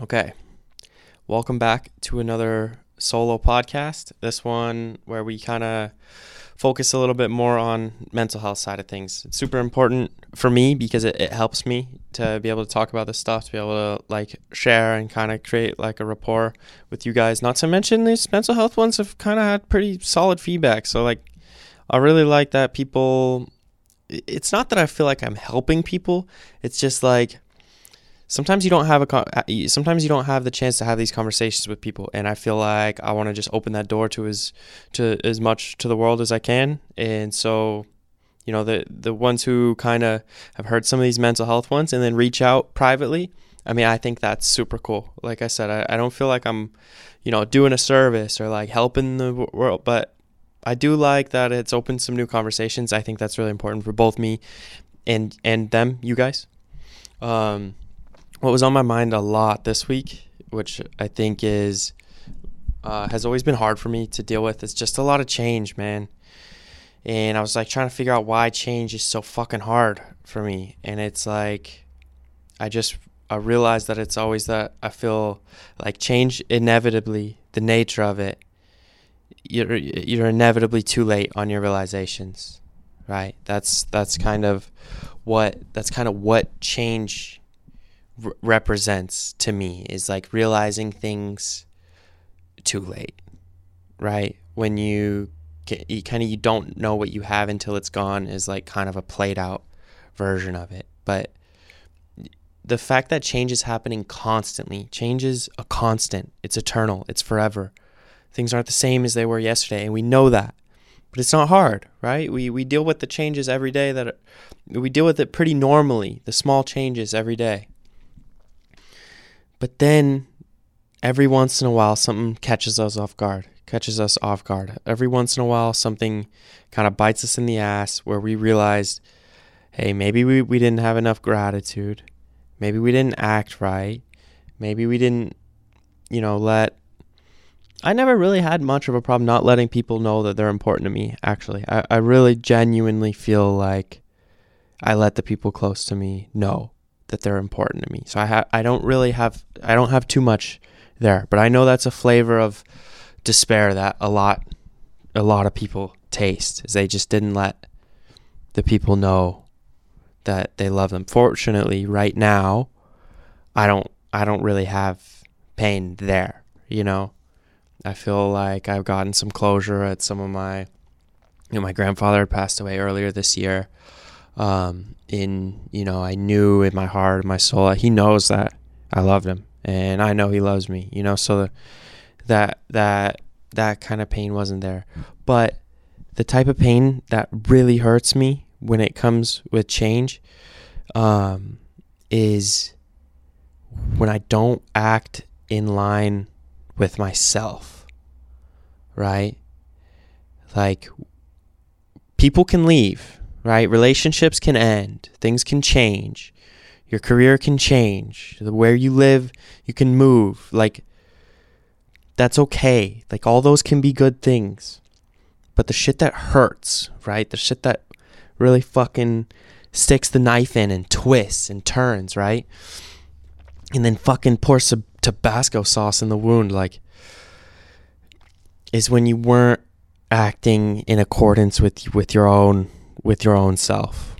Okay. Welcome back to another solo podcast. This one where we kind of focus a little bit more on mental health side of things. It's super important for me because it, it helps me to be able to talk about this stuff, to be able to like share and kind of create like a rapport with you guys. Not to mention these mental health ones have kind of had pretty solid feedback. So like I really like that people it's not that I feel like I'm helping people. It's just like sometimes you don't have a uh, sometimes you don't have the chance to have these conversations with people and i feel like i want to just open that door to as to as much to the world as i can. And so you know the the ones who kind of have heard some of these mental health ones and then reach out privately i mean i think that's super cool. Like i said i, I don't feel like i'm you know doing a service or like helping the world but i do like that it's opened some new conversations. I think that's really important for both me and and them you guys. Um what was on my mind a lot this week, which I think is uh, has always been hard for me to deal with, is just a lot of change, man. And I was like trying to figure out why change is so fucking hard for me. And it's like I just I realized that it's always that I feel like change inevitably, the nature of it, you're you're inevitably too late on your realizations. Right? That's that's kind of what that's kind of what change represents to me is like realizing things too late, right? When you, you kind of you don't know what you have until it's gone is like kind of a played out version of it. But the fact that change is happening constantly, change is a constant. It's eternal. It's forever. Things aren't the same as they were yesterday, and we know that. But it's not hard, right? We we deal with the changes every day that are, we deal with it pretty normally, the small changes every day. But then every once in a while, something catches us off guard, catches us off guard. Every once in a while, something kind of bites us in the ass where we realize, hey, maybe we, we didn't have enough gratitude. Maybe we didn't act right. Maybe we didn't, you know, let. I never really had much of a problem not letting people know that they're important to me, actually. I, I really genuinely feel like I let the people close to me know that they're important to me. So I ha- I don't really have I don't have too much there, but I know that's a flavor of despair that a lot a lot of people taste is they just didn't let the people know that they love them. Fortunately, right now, I don't I don't really have pain there, you know. I feel like I've gotten some closure at some of my you know my grandfather had passed away earlier this year um, in you know I knew in my heart, in my soul, he knows that I loved him, and I know he loves me. You know, so the, that that that kind of pain wasn't there, but the type of pain that really hurts me when it comes with change um, is when I don't act in line with myself, right? Like people can leave right? Relationships can end, things can change, your career can change, where you live, you can move. Like, that's okay. Like, all those can be good things. But the shit that hurts, right? The shit that really fucking sticks the knife in and twists and turns, right? And then fucking pours some Tabasco sauce in the wound, like, is when you weren't acting in accordance with with your own with your own self,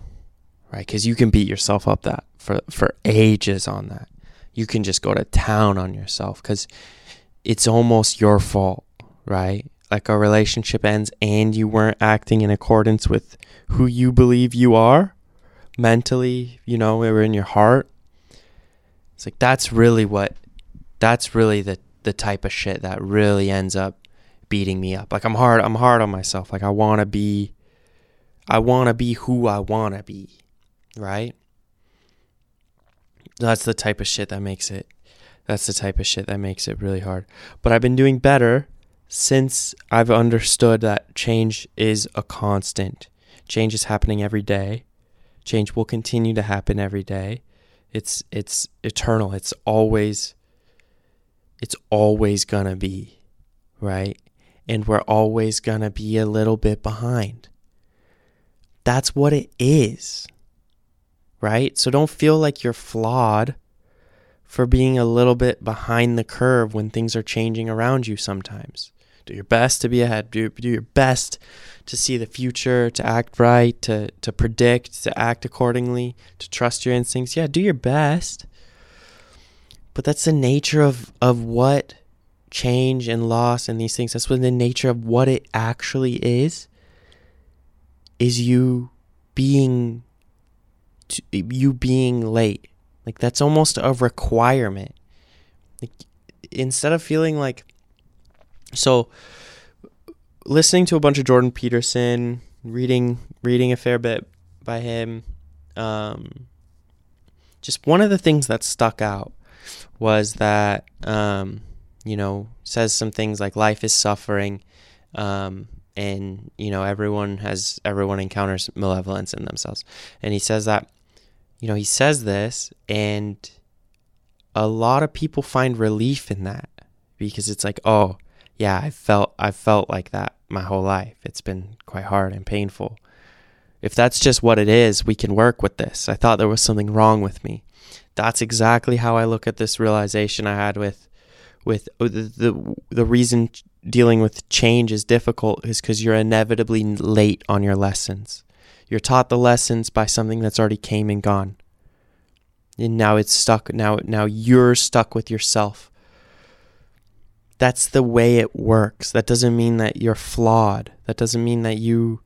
right? Because you can beat yourself up that for for ages on that. You can just go to town on yourself because it's almost your fault, right? Like a relationship ends and you weren't acting in accordance with who you believe you are mentally, you know, or in your heart. It's like that's really what that's really the the type of shit that really ends up beating me up. Like I'm hard I'm hard on myself. Like I want to be I want to be who I want to be, right? That's the type of shit that makes it that's the type of shit that makes it really hard. But I've been doing better since I've understood that change is a constant. Change is happening every day. Change will continue to happen every day. It's it's eternal. It's always it's always to be, right? And we're always to be a little bit behind. That's what it is. Right? So don't feel like you're flawed for being a little bit behind the curve when things are changing around you sometimes. Do your best to be ahead. Do, do your best to see the future, to act right, to, to predict, to act accordingly, to trust your instincts. Yeah, do your best. But that's the nature of, of what change and loss and these things. That's what the nature of what it actually is. Is you being you being late. Like that's almost a requirement. Like instead of feeling like so listening to a bunch of Jordan Peterson, reading reading a fair bit by him, um, just one of the things that stuck out was that um, you know says some things like life is suffering, um, and you know everyone has everyone encounters malevolence in themselves, and he says that you know he says this and a lot of people find relief in that because it's like oh yeah, I felt I felt like that my whole life. It's been quite hard and painful. If that's just what it is, we can work with this. I thought there was something wrong with me. That's exactly how I look at this realization I had with with uh, the the, the reason dealing with change is difficult is cuz you're inevitably late on your lessons. You're taught the lessons by something that's already came and gone. And now it's stuck now now you're stuck with yourself that's the way it works. That doesn't mean that you're flawed. That doesn't mean that you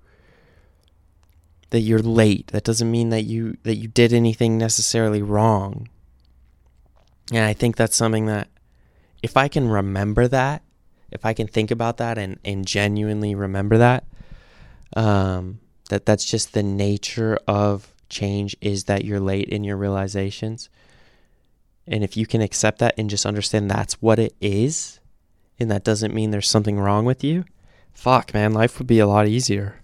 that you're late. That doesn't mean that you that you did anything necessarily wrong. And I think that's something that if I can remember that, if I can think about that and, and genuinely remember that, um, that that's just the nature of change is that you're late in your realizations. And if you can accept that and just understand that's what it is, and that doesn't mean there's something wrong with you, fuck, man, life would be a lot easier.